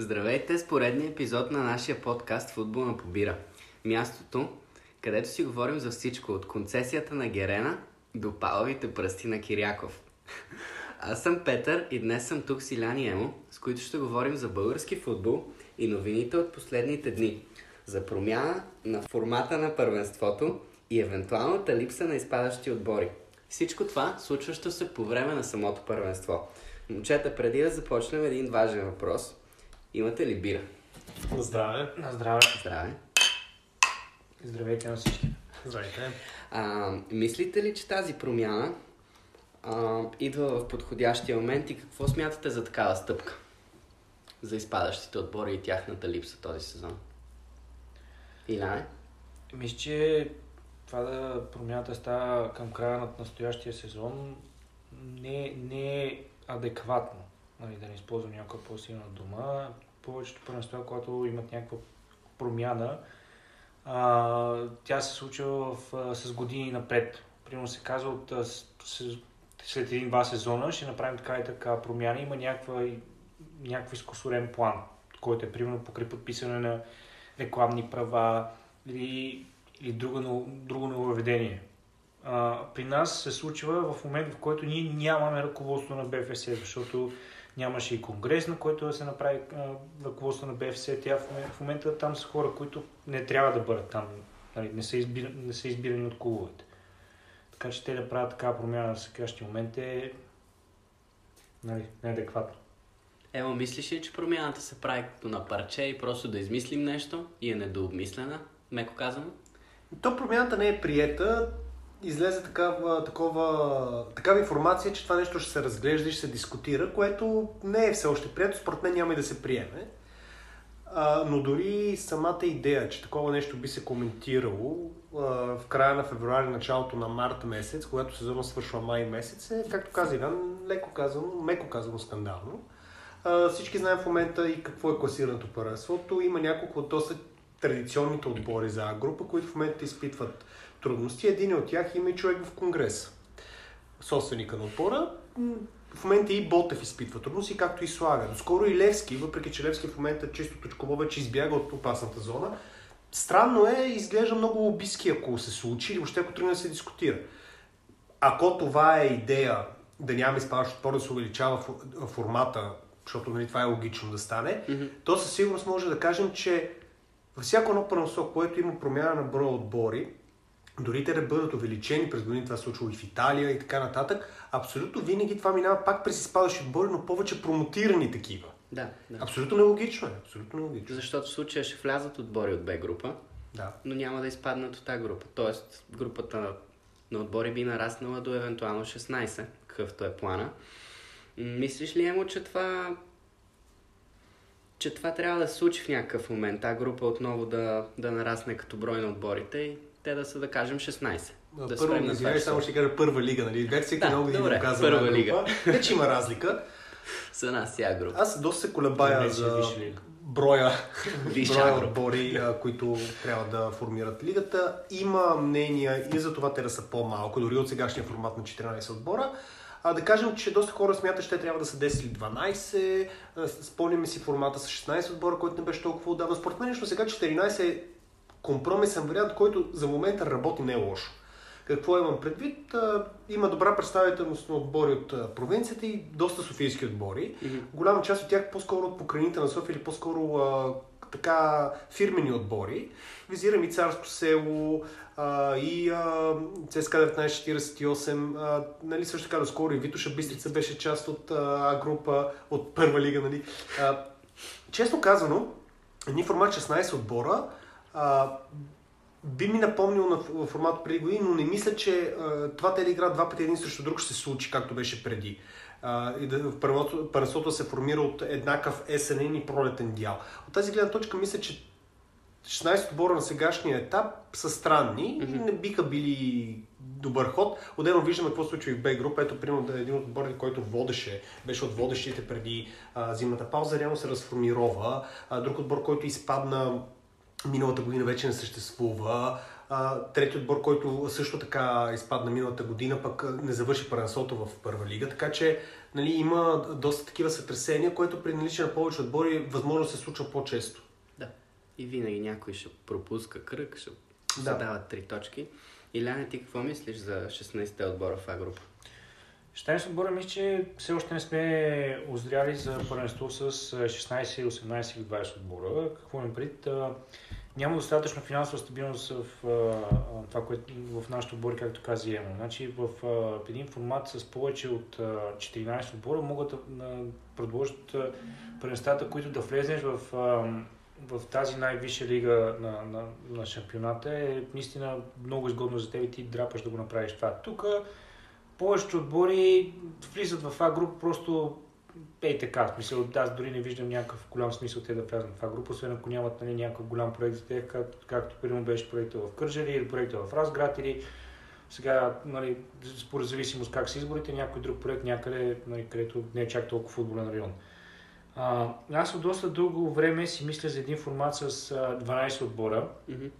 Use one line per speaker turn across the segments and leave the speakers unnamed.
Здравейте с поредния епизод на нашия подкаст Футбол на побира. Мястото, където си говорим за всичко, от концесията на Герена до палавите пръсти на Киряков. Аз съм Петър и днес съм тук с Иляни Емо, с които ще говорим за български футбол и новините от последните дни. За промяна на формата на първенството и евентуалната липса на изпадащи отбори. Всичко това случващо се по време на самото първенство. Момчета, преди да започнем един важен въпрос. Имате ли бира?
На здраве.
На здраве.
Здраве.
Здравейте на всички.
Здравейте.
А, мислите ли, че тази промяна а, идва в подходящия момент и какво смятате за такава стъпка? За изпадащите отбори и тяхната липса този сезон? Иляне?
Мисля, че това да промяната става към края на настоящия сезон не, не е адекватно. Нали, да не използвам някаква по-силна дума. Повечето първенства, когато имат някаква промяна, а, тя се случва в, а, с години напред. Примерно се казва от а, с, след един-два сезона ще направим така и така промяна. Има някаква, някакъв изкусорен план, който е примерно покрай подписане на рекламни права или, или друго, друго нововведение. А, при нас се случва в момент, в който ние нямаме ръководство на БФС, защото нямаше и конгрес, на който да се направи ръководство на БФС. Тя в момента, в момента там са хора, които не трябва да бъдат там, нали, не, са избира, не са избирани от клубовете. Така че те да правят такава промяна в сегашния момент е нали, неадекватно.
Ево, мислиш ли, че промяната се прави като на парче и просто да измислим нещо и е недообмислена, меко казано?
То промяната не е приета. Излезе такава, такова, такава информация, че това нещо ще се разглежда и ще се дискутира, което не е все още прието. Според мен няма и да се приеме. А, но дори самата идея, че такова нещо би се коментирало а, в края на февруари, началото на март месец, когато сезона свършва май месец, е, както каза Иван, леко казано, меко казано скандално. А, всички знаем в момента и какво е класирането първенството. Има няколко от доста традиционните отбори за А-група, които в момента изпитват трудности. Един от тях има и човек в Конгрес. Собственика на отбора. В момента и Ботев изпитва трудности, както и Слага. Скоро и Левски, въпреки че Левски в момента чисто точково вече избяга от опасната зона. Странно е, изглежда много лобистки, ако се случи или въобще ако тръгне да се дискутира. Ако това е идея да няма изпадащ отбор, да се увеличава формата, защото нали, това е логично да стане, mm-hmm. то със сигурност може да кажем, че във всяко едно първенство, което има промяна на броя отбори, дори те да бъдат увеличени през години, това се случва и в Италия и така нататък, абсолютно винаги това минава пак през изпадащи отбори, но повече промотирани такива.
Да, да.
Абсолютно нелогично е. Абсолютно нелогично.
Защото в случая ще влязат отбори от Б група,
да.
но няма да изпаднат от тази група. Тоест, групата на, на отбори би нараснала до евентуално 16, какъвто е плана. Мислиш ли, Емо, че това че това трябва да се случи в някакъв момент, тази група отново да, да нарасне като брой на отборите и те да са, да кажем, 16.
Да първо,
спрем на
извинявай, само ще кажа първа лига, нали? Вече всеки
Да,
много години
добре,
го казва
първа
една
лига.
група. Не, че има разлика.
За нас тя група.
Аз доста се колебая
Вече
за броя, броя отбори, които трябва да формират лигата. Има мнения и за това те да са по-малко, дори от сегашния формат на 14 отбора. А, да кажем, че доста хора смятат, че те трябва да са 10 или 12. А, Спомняме си формата с 16 отбора, който не беше толкова отдавна. Според мен сега 14 е компромисен вариант, който за момента работи не е лошо. Какво имам предвид? Има добра представителност на отбори от провинцията и доста софийски отбори.
Мгм.
Голяма част от тях по-скоро от покрайните на София или по-скоро а, така фирмени отбори. Визирам и Царско село, а, и а, ЦСКА 1948, а, нали, също така доскоро и Витоша Бистрица беше част от а, А-група, от първа лига. Нали. А, честно казано, едни формат 16 отбора а, би ми напомнил на формат преди години, но не мисля, че а, това играят два пъти един срещу друг ще се случи, както беше преди. А, и да, първото- се формира от еднакъв есенен и пролетен дял. От тази гледна точка мисля, че 16 отбора на сегашния етап са странни и не биха били добър ход. Отделно виждаме какво случва и в Б група. Ето, примерно, един от отборите, който водеше, беше от водещите преди а, зимната пауза, реално се разформирова. А, друг отбор, който изпадна миналата година вече не съществува. Трети отбор, който също така изпадна миналата година, пък не завърши първенството в първа лига. Така че нали, има доста такива сътресения, което при наличие на повече отбори възможно се случва по-често.
Да. И винаги някой ще пропуска кръг, ще
Да.
да. дават три точки. Иляна, ти какво мислиш за 16-те отбора в А група?
Ще се отбора, мисля, че все още не сме озряли за първенство с 16, 18 или 20 отбора. Какво им пред? Няма достатъчно финансова стабилност в а, а, това, което в нашите отбори, както каза Емо. Значи в а, един формат с повече от а, 14 отбора могат да, да предложат а, които да влезнеш в, а, в тази най-висша лига на, на, на шампионата е наистина много изгодно за теб и ти драпаш да го направиш това. Тук повечето отбори влизат в А група просто ей така, в смисъл, аз дори не виждам някакъв голям смисъл те да влязат в А група, освен ако нямат нали, някакъв голям проект за тях, как, както примерно беше проекта в Кържали или проекта в Разград или сега, нали, според зависимост как са изборите, някой друг проект някъде, нали, където не е чак толкова футболен район. А, аз от доста дълго време си мисля за един формат с а, 12 отбора,
Mm-hmm.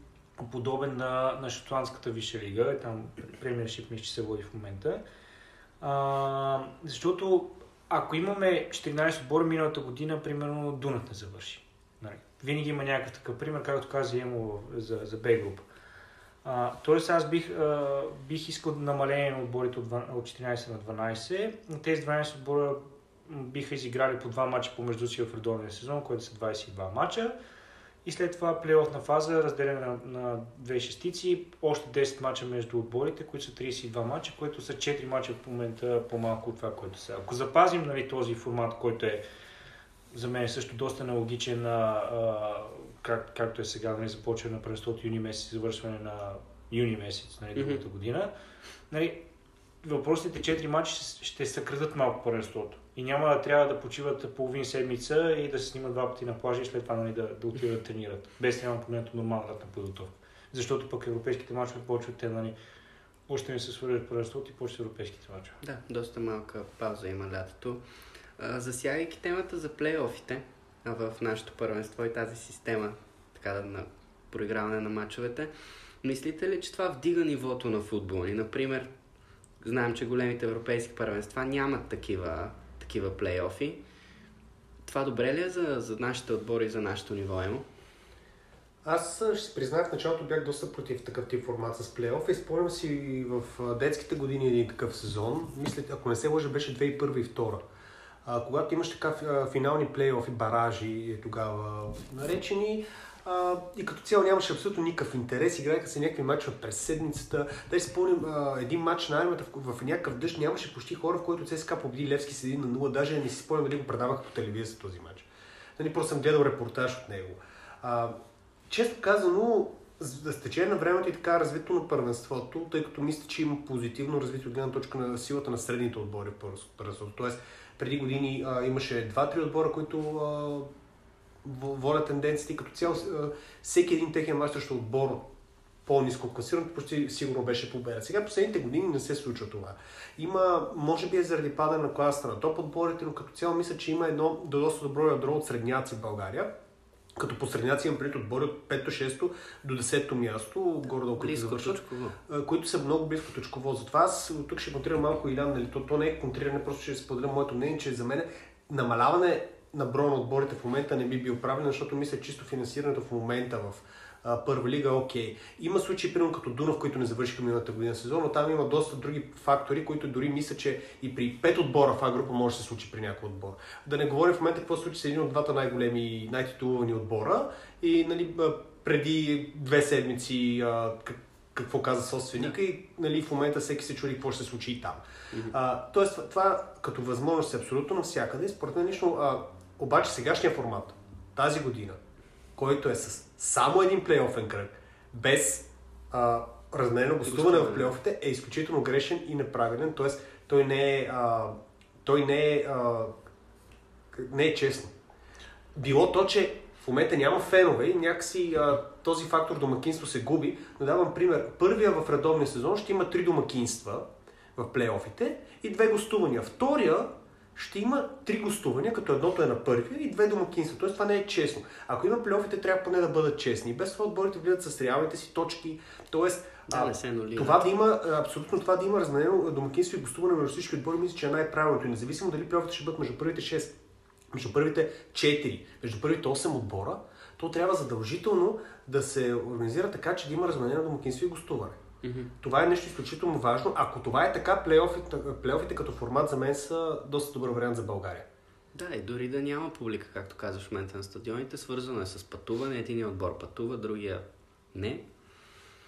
подобен на, на Шотландската висша лига, там премиершип мисля, че се води в момента. А, защото ако имаме 14 отбора миналата година, примерно Дунат не завърши. Нали? Винаги има някакъв такъв пример, както каза Емо за, за Б група. А, тоест аз бих, а, бих искал намаление на отборите от, 12 от 14 на 12. Тези 12 отбора биха изиграли по два мача помежду си в редовния сезон, което са 22 мача. И след това плейофна фаза, разделена на, на две шестици, още 10 мача между отборите, които са 32 мача, което са 4 мача в момента по-малко от това, което са. Ако запазим нали, този формат, който е за мен също доста нелогичен, а, а, как, както е сега, нали, започва на пренството юни месец завършване на юни месец, нали, другата година, нали, въпросните 4 мача ще, ще съкратят малко първенството. И няма да трябва да почиват половин седмица и да се снимат два пъти на плажа и след това нали, да, да отидат да тренират. Без да няма погледнато нормална лятна подготовка. Защото пък европейските мачове почват те, нали, още не се свързват първенството и почват европейските мачове.
Да, доста малка пауза има лятото. Засягайки темата за плейофите в нашето първенство и тази система така, на проиграване на матчовете, мислите ли, че това вдига нивото на футбола? И, например, знаем, че големите европейски първенства нямат такива, такива плейофи. Това добре ли е за, за нашите отбори и за нашето ниво, Емо?
Аз ще си признах, в началото бях доста против такъв тип формат с плейоф и спомням си в детските години един такъв сезон, мисля, ако не се лъжа, беше 2001 и 2002. А, когато имаш така финални плейофи, баражи е тогава наречени, а, и като цяло нямаше абсолютно никакъв интерес, играеха се някакви матчове през седмицата. Дай си спомням а, един матч на армията в, в някакъв дъжд, нямаше почти хора, в който ЦСКА победи Левски с 1 на 0, даже не си спомням дали го предаваха по телевизията този матч. Нали, просто съм гледал репортаж от него. А, често казано, с с течение на времето и така развито на първенството, тъй като мисля, че има позитивно развитие от гледна точка на силата на средните отбори в първенството. Тоест, преди години а, имаше 2-3 отбора, които а, в- водят тенденциите като цяло всеки един техен мач срещу отбор по-низко класиран, почти сигурно беше победа. Сега последните години не се случва това. Има, може би е заради падане на класата на топ отборите, но като цяло мисля, че има едно доста добро ядро от средняци в България. Като по средняци имам предвид отбори от 5-6 до 10-то място, горе-долу, които завършват
точково.
които са много близко точково. Затова аз тук ще контрирам малко Илян, нали? то, то не е контриране, просто ще споделя моето мнение, че за мен намаляване на броя на отборите в момента не би бил правилен, защото мисля чисто финансирането в момента в а, първа лига е окей. Има случаи, примерно като Дунав, които не завършиха миналата година сезон, но там има доста други фактори, които дори мисля, че и при пет отбора в А група може да се случи при някой отбор. Да не говорим в момента какво се случи с един от двата най-големи и най-титулувани отбора и нали, преди две седмици а, какво каза собственика и нали, в момента всеки се чуди какво ще се случи и там. А, тоест, това, това като възможност е абсолютно навсякъде. Според мен лично, а, обаче сегашния формат, тази година, който е с само един плейофен кръг, без а, разменено гостуване в плейофите, е изключително грешен и неправилен. Тоест, той не е, а, той не е, а, не е честно. Било то, че в момента няма фенове и някакси а, този фактор домакинство се губи. Но давам пример. Първия в редовния сезон ще има три домакинства в плейофите и две гостувания. Втория ще има три гостувания, като едното е на първия и две домакинства. Тоест това не е честно. Ако има плейофите, трябва поне да бъдат честни. Без това отборите влизат с реалните си точки. Тоест,
Да, не се нулират.
това да има, абсолютно това да има разменено домакинство и гостуване между всички отбори, мисля, че е най-правилното. И независимо дали плейофите ще бъдат между първите 6, между първите 4, между първите 8 отбора, то трябва задължително да се организира така, че да има разменено домакинство и гостуване. Това е нещо изключително важно. Ако това е така, плейофите, плейофите като формат за мен са доста добър вариант за България.
Да, и дори да няма публика, както казваш в момента на стадионите, свързано е с пътуване. Един отбор пътува, другия не.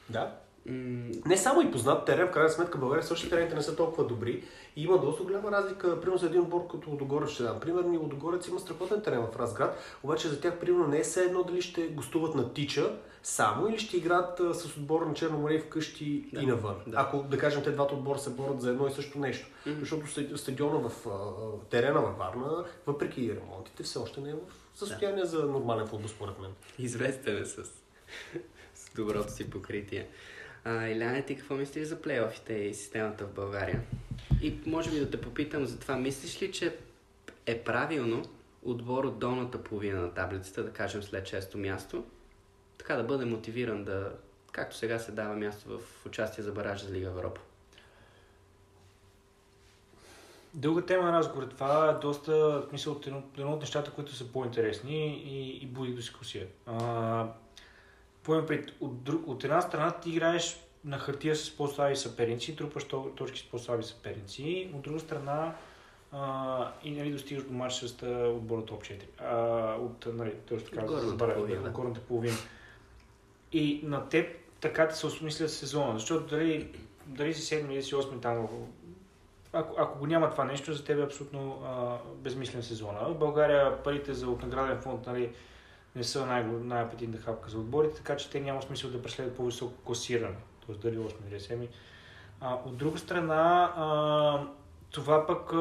Да.
М-
Не само и познат терен, в крайна сметка България също терените не са толкова добри. И има доста голяма разлика. Примерно за един отбор като Лудогорец ще дам. Примерно Лудогорец има страхотен терен в Разград, обаче за тях примерно не е все едно дали ще гостуват на Тича само или ще играят а, с отбора на Черно море вкъщи
Да.
и навън.
Да.
Ако да кажем те двата отбора се борят за едно и също нещо.
Мгм.
Защото стади- стадиона в а, терена във Варна, въпреки ремонтите, все още не е в състояние за нормален футбол, според мен.
Известен е с, с доброто си покритие. А, Иляне, ти какво мислиш за плейофите и системата в България? И може би да те попитам за това. Мислиш ли, че е правилно отбор от долната половина на таблицата, да кажем след шесто място, така да бъде мотивиран да, както сега се дава място в участие за бараж за Лига Европа?
Дълга тема на разговор. Това е доста, в смисъл, от едно, едно от нещата, които са по-интересни и, и буди дискусия. А, пред, от, друг, от една страна ти играеш на хартия с по-слаби съперници, трупаш то- точки с по-слаби съперници. От друга страна а, и нали, достигаш до матч с отбора топ 4. А, от, нали, точно така,
Горната половина, да.
И на теб така ти се осмисля сезона, защото дали, дали си 7 или си 8 там ако, ако го няма това нещо, за теб е абсолютно а, безмислен сезона. В България парите за от награден фонд нали, не са най- най-апетитна хапка за отборите, така че те няма смисъл да преследват по-високо класиране. Тоест дали 8 или 7. А, от друга страна, а, това пък а,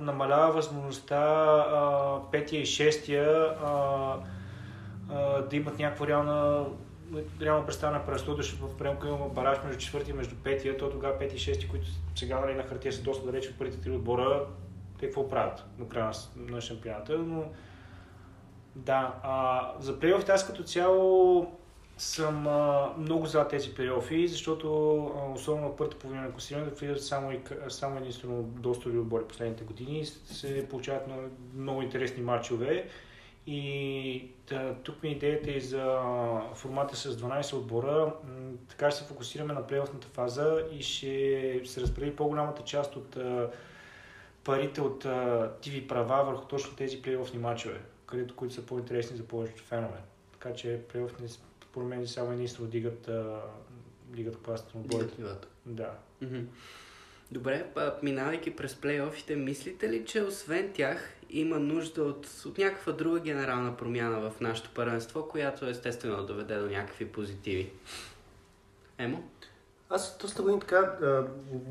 намалява възможността а, петия и шестия да имат някаква реална реално представа на пръстота, защото в приемка има бараж между четвърти и между петия, то тогава пети и шести, които сега нали, на хартия са доста далеч от първите три отбора, те какво правят на края на шампионата, но да, а, за плейофите аз като цяло съм а, много за тези плейофи, защото а, особено в първата половина на класирането влизат само, и, само единствено доста отбори последните години и се получават много интересни матчове. И да, тук ми е идеята и за формата с 12 отбора. Така ще се фокусираме на плейофната фаза и ще се разпредели по-голямата част от а, парите от а, TV права върху точно тези плейофни матчове, където които са по-интересни за повечето фенове. Така че плейофни според мен само единствено дигат, а, дигат класата на отборите. Да.
Мгм. Добре, па, минавайки през плейофите, мислите ли, че освен тях има нужда от, от някаква друга генерална промяна в нашето първенство, която естествено да доведе до някакви позитиви? Емо?
Аз доста години така,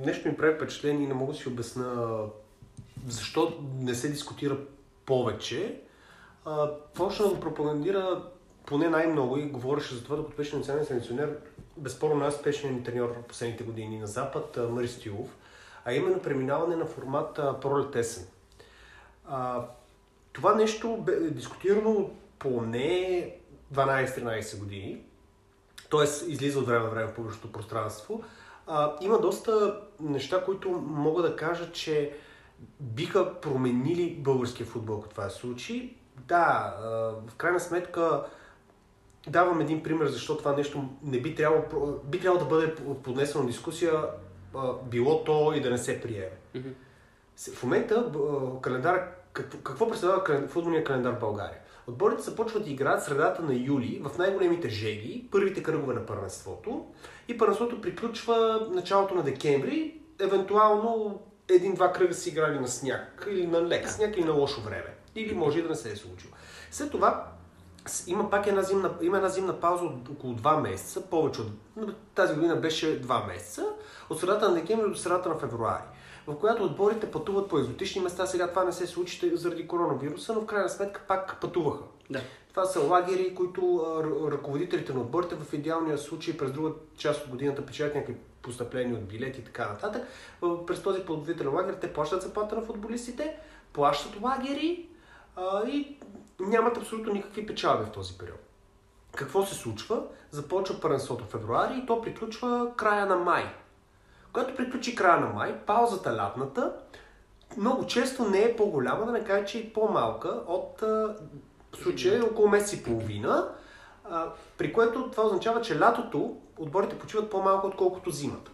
нещо ми прави впечатление и не мога да си обясна защо не се дискутира повече. А, почна да пропагандира поне най-много и говореше за това, докато беше национален селекционер, безспорно най-успешният ни треньор в последните години на Запад, Мари Стилов, а именно преминаване на формата пролет-есен. Това нещо бе дискутирано поне 12-13 години т.е. излиза от време на време в публичното пространство. А, има доста неща, които мога да кажа, че биха променили българския футбол, ако това се случи. Да, а, в крайна сметка давам един пример, защо това нещо не би трябвало, би трябвало да бъде поднесено дискусия, било то и да не се приеме. С- В момента календар, какво, какво представлява футболния календар в България? Отборите започват да играят средата на юли в най-големите жеги, първите кръгове на първенството и първенството приключва началото на декември, евентуално един-два кръга си играли на сняг или на лек сняг или на лошо време. Или може и да не се е случило. След това има пак една зимна, има една зимна пауза от около 2 месеца, повече от тази година беше 2 месеца, от средата на декември до средата на февруари в която отборите пътуват по екзотични места. Сега това не се случи заради коронавируса, но в крайна сметка пак пътуваха.
Да.
Това са лагери, които а, ръководителите на отборите в идеалния случай през друга част от годината печелят някакви постъпления от билети и така нататък. През този подготвителен лагер те плащат заплата на футболистите, плащат лагери а, и нямат абсолютно никакви печалби в този период. Какво се случва? Започва първенството в февруари и то приключва края на май. Когато приключи края на май, паузата лятната много често не е по-голяма, да не кажа, че е по-малка от в случая около месец и половина, при което това означава, че лятото отборите почиват по-малко, отколкото зимата.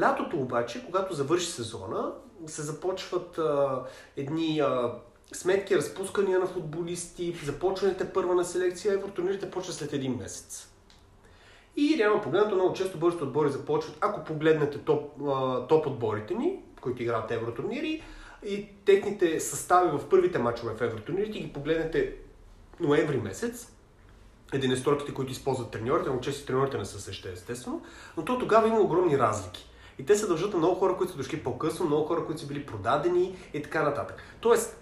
Лятото обаче, когато завърши сезона, се започват а, едни а, сметки, разпускания на футболисти, започването първа на селекция, евротурнирите почват след един месец. И реално погледнато много често бързите отбори започват, ако погледнете топ, топ отборите ни, които играят евротурнири, и техните състави в първите мачове в евротурнирите, ги погледнете ноември месец, единесторките, които използват треньорите, но често треньорите не са същите, естествено, но то тогава има огромни разлики. И те се дължат на много хора, които са дошли по-късно, много хора, които са били продадени и така нататък. Тоест,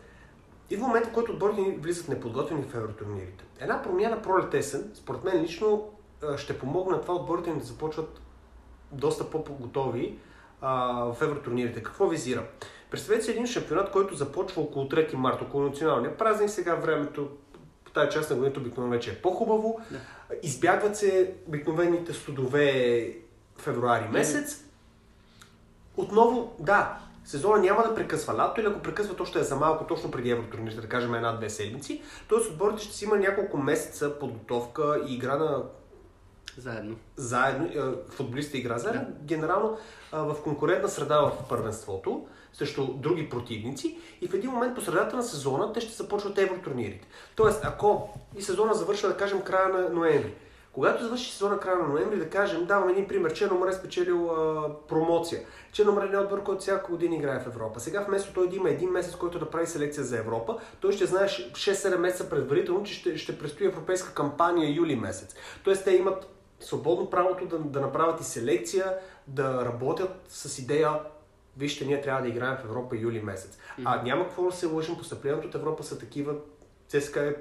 идва момент, в който отборите ни влизат неподготвени в евротурнирите. Една промяна пролет-есен, според мен лично, ще помогне това отборите ни да започват доста по-готови в евротурнирите. Какво визира? Представете си един шампионат, който започва около 3 марта, около националния празник. Сега времето по тази част на годината обикновено вече е по-хубаво.
Да.
Избягват се обикновените студове февруари месец. Отново, да, сезона няма да прекъсва лято или ако прекъсва, то ще е за малко, точно преди евротурнирите, да кажем една-две седмици. Тоест отборите ще си има няколко месеца подготовка и игра на
Заедно.
заедно, футболистите игра заедно, генерално а, в конкурентна среда в първенството, срещу други противници и в един момент по средата на сезона те ще започват евротурнирите. Тоест, ако и сезона завършва, да кажем, края на ноември, когато завърши сезона края на ноември, да кажем, давам един пример, Черноморе е спечелил а, промоция. Черноморе е отбор, който всяка година играе в Европа. Сега вместо той да има един месец, който да прави селекция за Европа, той ще знае 6-7 месеца предварително, че ще, ще предстои европейска кампания юли месец. Тоест те имат свободно правото да, да направят и селекция, да работят с идея вижте, ние трябва да играем в Европа юли месец. А няма какво да се лъжим, постъпленията от Европа са такива, ЦСКА е,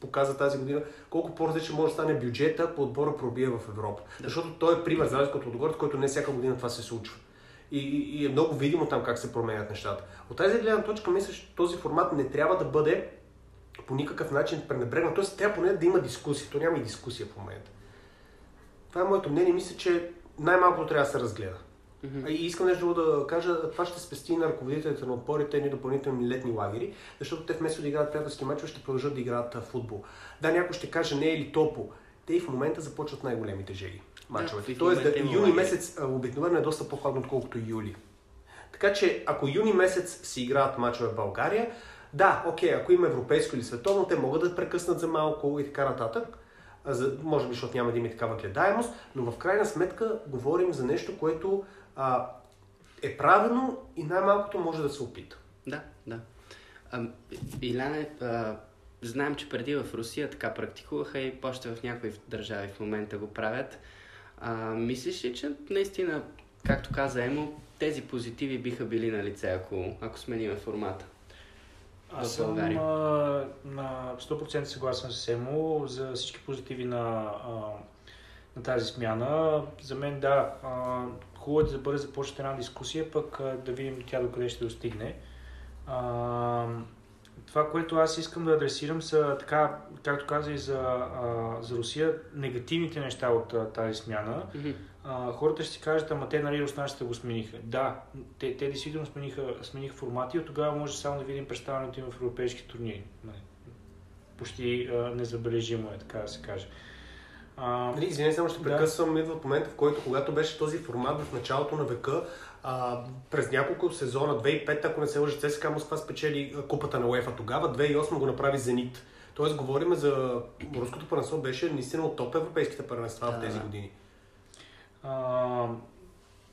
показа тази година колко по-различно може да стане бюджета, ако отбора пробие в Европа. Защото той е пример за разлика от отборът, който не всяка година това се случва. И, и, и е много видимо там как се променят нещата. От тази гледна точка мисля, че този формат не трябва да бъде по никакъв начин пренебрегнат. Тоест трябва поне да има дискусия. То няма и дискусия в момента. Това е моето мнение. Мисля, че най-малко трябва да се разгледа. А И искам нещо да кажа. Това ще спести на ръководителите на отборите ни допълнителни летни лагери, защото те вместо да играят приятелски мачове, ще продължат да играят футбол. Да, някой ще каже не е ли топо. Те и в момента започват най-големите жеги. Мачовете.
в
Тоест, да, юни
лагери.
месец обикновено е доста по-хладно, отколкото юли. Така че, ако юни месец си играят мачове в България, да, окей, ако има европейско или световно, те могат да прекъснат за малко и така нататък. За, може би, защото няма да има такава гледаемост, но в крайна сметка говорим за нещо, което а, е правилно и най-малкото може да се опита.
Да, да. А, Иляне, а, знаем, че преди в Русия така практикуваха и още в някои държави в момента го правят. А, мислиш ли, че наистина, както каза Емо, тези позитиви биха били на лице, ако, ако смениме формата?
Аз
в
съм а, на 100% съгласен с Емо за всички позитиви на, а, на тази смяна. За мен да, а, хубаво е да бъде започнат една дискусия, пък а, да видим тя докъде ще достигне. А, това, което аз искам да адресирам са така, както каза и за, а, за Русия, негативните неща от а, тази смяна.
Мгм.
А, хората ще си кажат, ама те нали руснаците го смениха. Да, те, те действително смениха, смениха формати и от тогава може само да видим представянето им в европейски турнири. Нали, Почти а, незабележимо е, така да се каже. А,
Нали, извинявай, само ще
Да.
прекъсвам. Идва в момента, в който, когато беше този формат в началото на века, а, през няколко сезона, 2005, ако не се лъжа, ЦСКА Москва спечели купата на УЕФА тогава, 2008 го направи Зенит. Тоест, говорим за... Руското първенство беше наистина от топ европейските първенства в
Да,
тези
да.
години.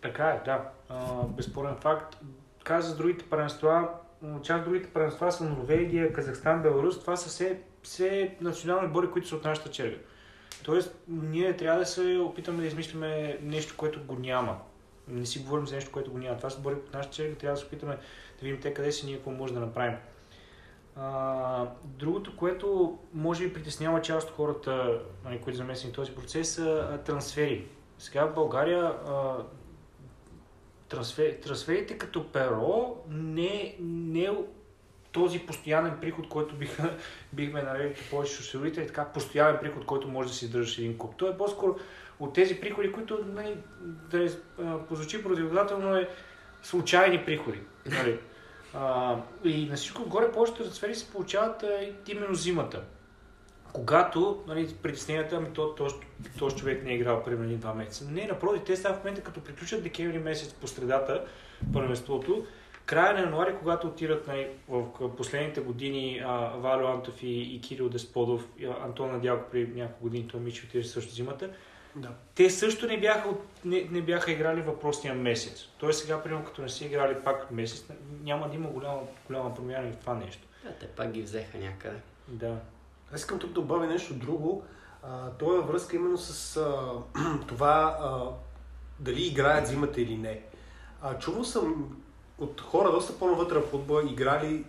Така е, да. А, безспорен факт. Каза за другите първенства, част другите първенства са Норвегия, Казахстан, Беларус. Това са все, все национални отбори, които са от нашата черга. Тоест, ние трябва да се опитаме да измислиме нещо, което го няма. Не си говорим за нещо, което го няма. Това са отбори от нашата черга, трябва да се опитаме да видим те къде са ние, какво може да направим. А, другото, което може би притеснява част от хората, нали, които замесени този процес, са трансфери. Сега в България а, трансфер, трансферите като перо не, не е този постоянен приход, който биха, бихме нарекли повече социалите, е така постоянен приход, който може да си издържаш един куп. То е по-скоро от тези приходи, които нали, да не позвучи противодателно е случайни приходи. Нали. А, и на всичко отгоре повечето трансфери се получават а, именно зимата. Когато нали, притесненията, ами то, то, този човек не е играл примерно два месеца. Не, напротив, те стават в момента, като приключат декември месец по средата първенството, края на януари, когато отират нали, в последните години а, Валю Антов и, и Кирил Десподов, и Антон Надялко при няколко години, той Мичи отиде също зимата,
Да.
те също не бяха, не, не бяха играли въпросния месец. Тоест сега, примерно, като не са играли пак месец, няма да има голяма, голяма промяна и в това нещо.
Да, те пак ги взеха някъде.
Да.
Аз искам тук да добавя нещо друго. А, то е връзка именно с а, това а, дали играят зимата или не. А, чувал съм от хора доста по-навътре в футбола, играли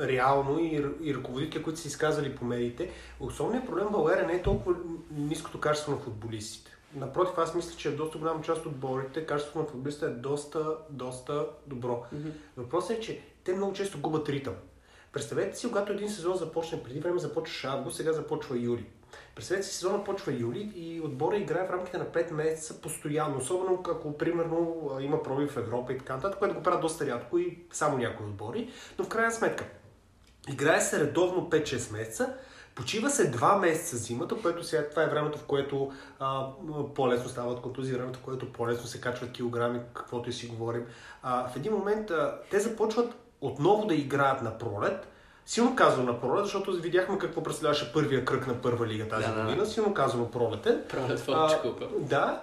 реално и, и ръководители, които са изказали по медиите. Основният проблем в България не е толкова ниското качество на футболистите. Напротив, аз мисля, че в доста голяма част от борите качеството на футболистите е доста, доста добро. Въпросът е, че те много често губят ритъм. Представете си, когато един сезон започне, преди време започваше август, сега започва юли. Представете си, сезона почва юли и отбора играе в рамките на 5 месеца постоянно, особено ако примерно има проби в Европа и така нататък, което го правят доста рядко и само някои отбори, но в крайна сметка играе се редовно 5-6 месеца, Почива се 2 месеца зимата, което сега това е времето, в което а, по-лесно стават контузии, времето, в което по-лесно се качват килограми, каквото и си говорим. А, в един момент а, те започват отново да играят на пролет. Силно казвам на пролет, защото видяхме какво представляваше първия кръг на първа лига тази
Да, да, да.
година. Силно казвам пролетен.
Пролет в купа.
Да,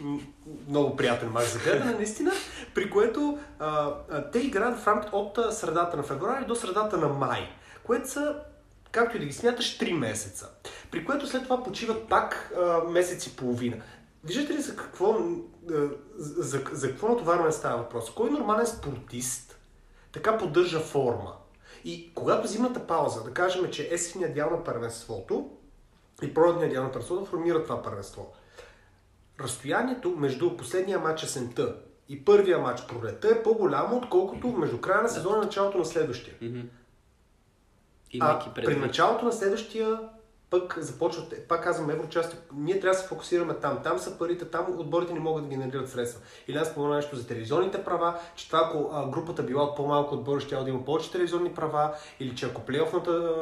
много приятен мач за гледане, наистина, при което а, а, те играят в рамките от средата на февруари до средата на май, което са, както и да ги смяташ, 3 месеца. При което след това почиват пак а, месец и половина. Виждате ли за какво, а, за, за, за какво натоварване става въпрос? Кой нормален спортист така поддържа форма? И когато зимната пауза, да кажем, че есенния дял на първенството и пролетния дял на първенството формира това първенство разстоянието между последния матч есента и първия матч пролета е по-голямо, отколкото между края на сезона и началото на следващия.
Мгм.
А при началото на следващия пък започват, пак казвам, еврочасти, ние трябва да се фокусираме там. Там са парите, там отборите не могат да генерират средства. Или аз спомена нещо за телевизионните права, че това ако а, групата била по-малко отбори, ще да има повече телевизионни права, или че ако плейофната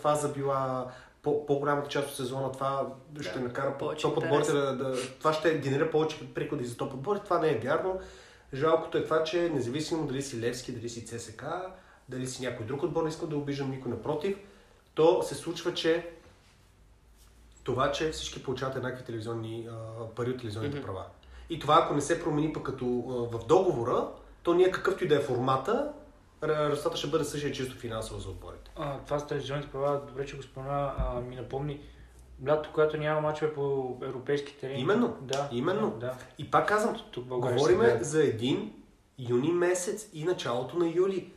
фаза била по- по-голямата част от сезона, това ще
Да,
накара топ отборите да, да, Това ще генерира повече приходи за топ отбори. Това не е вярно. Жалкото е това, че независимо дали си Левски, дали си ЦСК, дали си някой друг отбор, не искам да обиждам никой напротив, то се случва, че това, че всички получават еднакви телевизионни а, пари от телевизионните
Мгм.
права. И това, ако не се промени пък като а, в договора, то ние какъвто и да е формата, ре- резултатът ще бъде същия чисто финансово за отборите.
А, това с телевизионните права, добре, че го спомена, а, ми напомни лято, когато няма мачове по европейски терени.
Именно,
Да,
именно.
Да.
И пак казвам,
Тук
Говориме за един юни месец и началото на юли.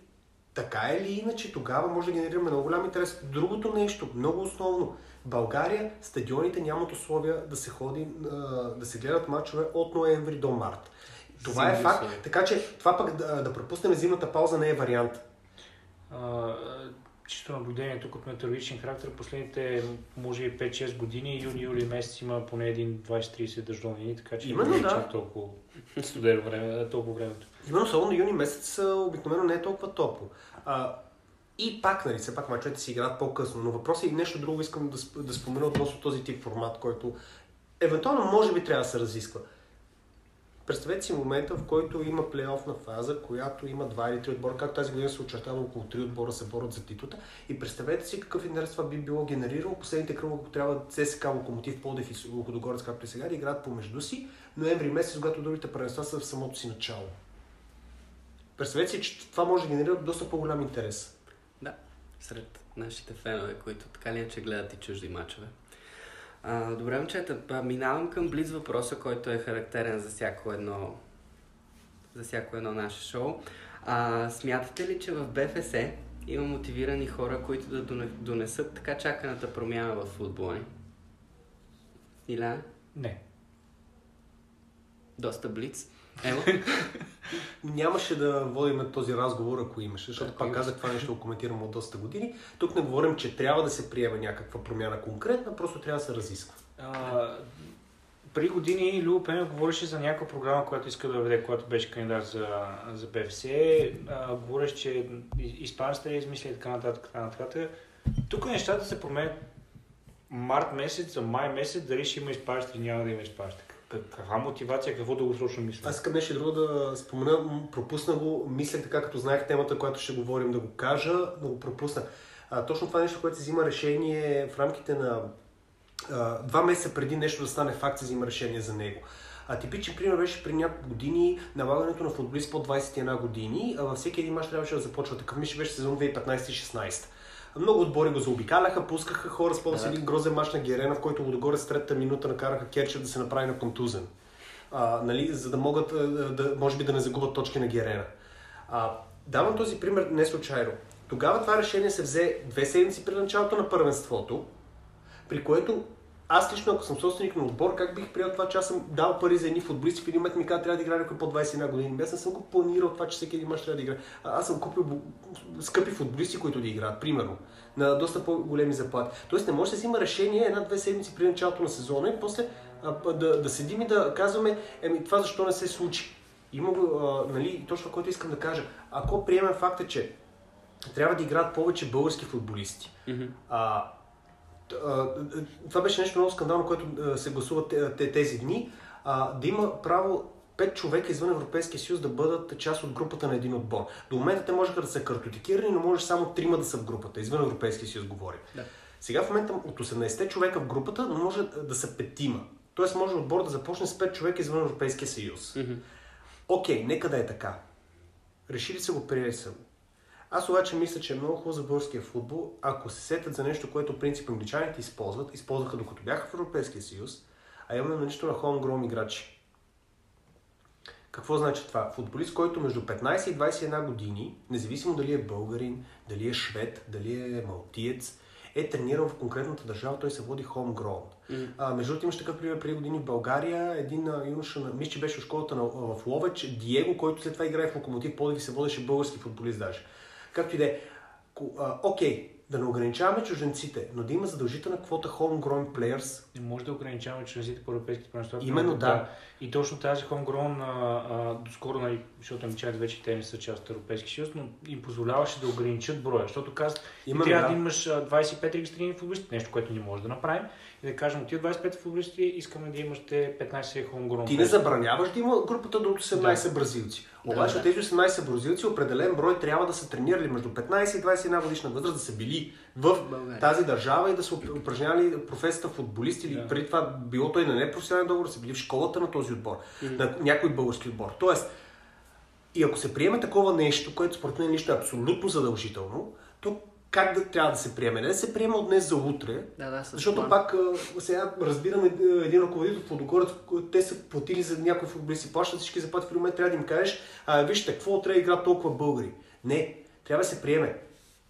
Така е ли иначе, тогава може да генерираме много голям интерес. Другото нещо, много основно. България стадионите нямат условия да се ходи, да се гледат мачове от ноември до март. Това е
Зимни
факт,
условия.
така че това пък да, да пропуснем зимната пауза не е вариант.
А, чисто наблюдение тук от метеорологичен характер, последните може и 5-6 години, юни-юли месец има поне един 20-30 дъждовни така че
Именно,
не е
да.
чак толкова студено време, толкова времето.
Именно особено юни месец обикновено не е толкова топло. А, и пак, нали, все пак мачовете си играят по-късно. Но въпросът е и нещо друго искам да, да спомена относно този тип формат, който евентуално може би трябва да се разисква. Представете си момента, в който има плейофна фаза, която има два или три отбора, както тази година се очертава около три отбора се борят за титлата. И представете си какъв интерес това би било генерирало. Последните кръга, ако трябва ЦСКА, Локомотив, Плодив и Луходогорец, както и сега, да играят помежду си, ноември месец, когато другите първенства са в самото си начало. Представете си, че това може да генерира доста по-голям интерес.
Сред нашите фенове, които така или иначе гледат и чужди мачове. А, добре, момчета, минавам към близ въпроса, който е характерен за всяко едно, за всяко едно наше шоу. А, смятате ли, че в БФС има мотивирани хора, които да доне- донесат така чаканата промяна в футбола ни. Иляна?
Не.
Доста блиц. Ево?
Нямаше да водим този разговор, ако имаше, защото пак
имаше.
казах, това нещо го коментирам от доста години. Тук не говорим, че трябва да се приеме някаква промяна конкретна, просто трябва да се разисква.
А, преди години Любо Пенев говореше за някаква програма, която иска да въведе, която беше кандидат за, за БФС. А, говореше, че испанците измисля и така нататък, така нататък. Тук нещата се променят март месец, за май месец, дали ще има изпащи или няма да има изпащи. Каква мотивация, какво дългосрочно мисля?
Аз искам нещо друго да спомена, пропусна го, мислех така, като знаех темата, която ще говорим да го кажа, но го пропусна. А, точно това нещо, което се взима решение в рамките на а, два месеца преди нещо да стане факт, се взима решение за него. А типичен пример беше при няколко години налагането на футболист по 21 години. А във всеки един мач трябваше да започва такъв. Мисля, беше сезон 2015-16. Много отбори го заобикаляха, пускаха хора, спомням си
Да.
един грозен мач на Герена, в който отгоре с третата минута накараха Керчев да се направи на контузен. А, нали, за да могат, да, може би да не загубят точки на Герена. А, давам този пример не случайно. Тогава това решение се взе две седмици при началото на първенството, при което аз лично, ако съм собственик на отбор, как бих приел това, че аз съм дал пари за едни футболисти, в един момент ми казва, трябва да играе някой по 21 години. Аз не съм го планирал това, че всеки един мач трябва да играе. Аз съм купил скъпи футболисти, които да играят, примерно, на доста по-големи заплати. Тоест не може да се взима решение една-две седмици при началото на сезона и после а, да, да седим и да казваме, еми това защо не се случи. Има го, а, нали, точно което искам да кажа. Ако приемем факта, че трябва да играят повече български футболисти, т- а, това беше нещо много скандално, което а, се гласува те- тези дни. Да има право пет човека извън Европейския съюз да бъдат част от групата на един отбор. До момента те можеха да са картотекирани, но може само трима да са в групата. Извън Европейския съюз говорим.
Да.
Сега в момента от 18 човека в групата, но може да са петима. Тоест може отбор да започне с 5 човека извън Европейския съюз. Окей, нека да е така. Решили са го, приели са го. Аз обаче мисля, че е много хубаво за българския футбол, ако се сетят за нещо, което принцип англичаните използват, използваха докато бяха в Европейския съюз, а именно наличието на homegrown играчи. Какво значи това? Футболист, който между 15 и 21 години, независимо дали е българин, дали е швед, дали е малтиец, е тренирал в конкретната държава, той се води homegrown. А, между другото имаше такъв пример преди години в България. Един юноша, мисля, че беше в школата на, в Ловеч, Диего, който след това играе в Локомотив Пловдив и се водеше български футболист даже. Както и да е. Окей, да не ограничаваме чужденците, но да има задължителна квота homegrown players.
Не може да ограничаваме членовете по европейските първенства.
Именно, да.
И точно тази homegrown, а, а, доскоро, нали, защото англичаните вече те не са част от Европейския съюз, но им позволяваше да ограничат броя. Защото ти
Именно,
трябва
да.
да имаш а, 25 регистрирани футболисти, нещо, което ние може да направим. И да кажем, от тия 25 футболисти искаме да имате 15 homegrown.
Ти не забраняваш да има групата до 18 бразилци. Обаче
да.
от тези 18 бразилци определен брой трябва да са тренирали между 15 и 21 годишна възраст, да са били в
България.
тази държава и да са упражнявали професията футболист или
Да.
преди това било той на непрофесионален договор, са били в школата на този отбор, на някой български отбор. Тоест, и ако се приеме такова нещо, което според мен лично е абсолютно задължително, то как да трябва да се приеме? Не да се приема от днес за утре,
Да, да,
защото
план.
пак сега разбираме а, един ръководител в Лудогорец, който те са платили за някой футболист и плащат всички заплати в един момент, трябва да им кажеш, а, вижте, какво трябва да играят толкова българи. Не, трябва да се приеме.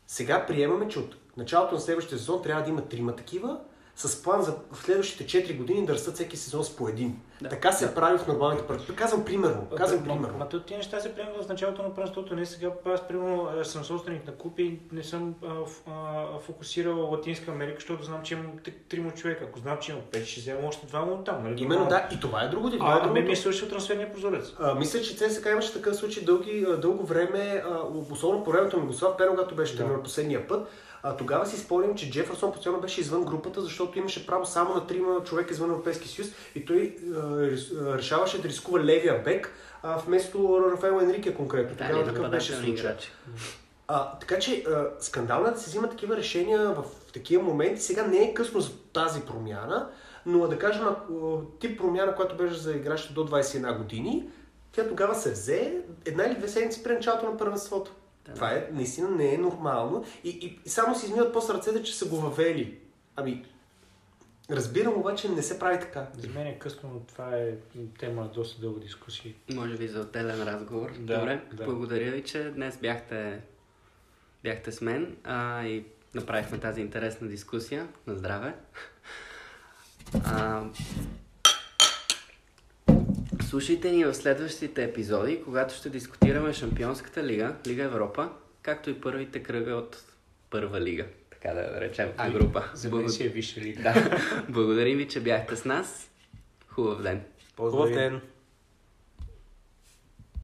Сега приемаме, че от началото на следващия сезон трябва да има трима такива, с план за следващите 4 години да растат всеки сезон с по един.
Да.
Така се прави в нормалните партии. Казвам примерно. Казвам примерно.
Ма, ма, тези неща се приемат в началото на първенството. Не сега, аз примерно а, съм собственик на клуб и не съм а, а, фокусирал Латинска Америка, защото знам, че имам трима човека. Ако знам, че имам 5, ще взема още двама от там. Нали?
Именно да, и това е другото. и Това е
А, а
другото.
мен ми е свършил трансферния прозорец.
А, мисля, че ЦСКА имаше такъв случай дълги, дълго време, а, особено по времето на Мигослав Пено, когато беше
Да.
тренер последния път. А, тогава си спомням, че Джефърсон постоянно беше извън групата, защото имаше право само на трима човека извън Европейския съюз и той а, рис- а, решаваше да рискува левия бек а, вместо Рафаел Енрике конкретно.
Да,
Тогава такъв беше случай. А, така че а, скандално е да се взимат такива решения в такива моменти. Сега не е късно за тази промяна, но да кажем, тип промяна, която беше за играчите до 21 години, тя тогава се взе една или две седмици при началото на първенството.
Да.
Това е, наистина не е нормално. И, и, и само си измиват после ръцете, че са го въвели. Ами, разбирам, обаче не се прави така.
За мен е късно, но това е тема на доста дълга дискусия.
Може би за отделен разговор.
Да,
Добре,
да.
благодаря ви, че днес бяхте бяхте с мен а, и направихме тази интересна дискусия. На здраве! А, слушайте ни в следващите епизоди, когато ще дискутираме Шампионската лига, Лига Европа, както и първите кръга от първа лига, така да речем, А група.
За мен си е висша лига.
Да. Благодарим ви, че бяхте с нас. Хубав ден!
Хубав ден!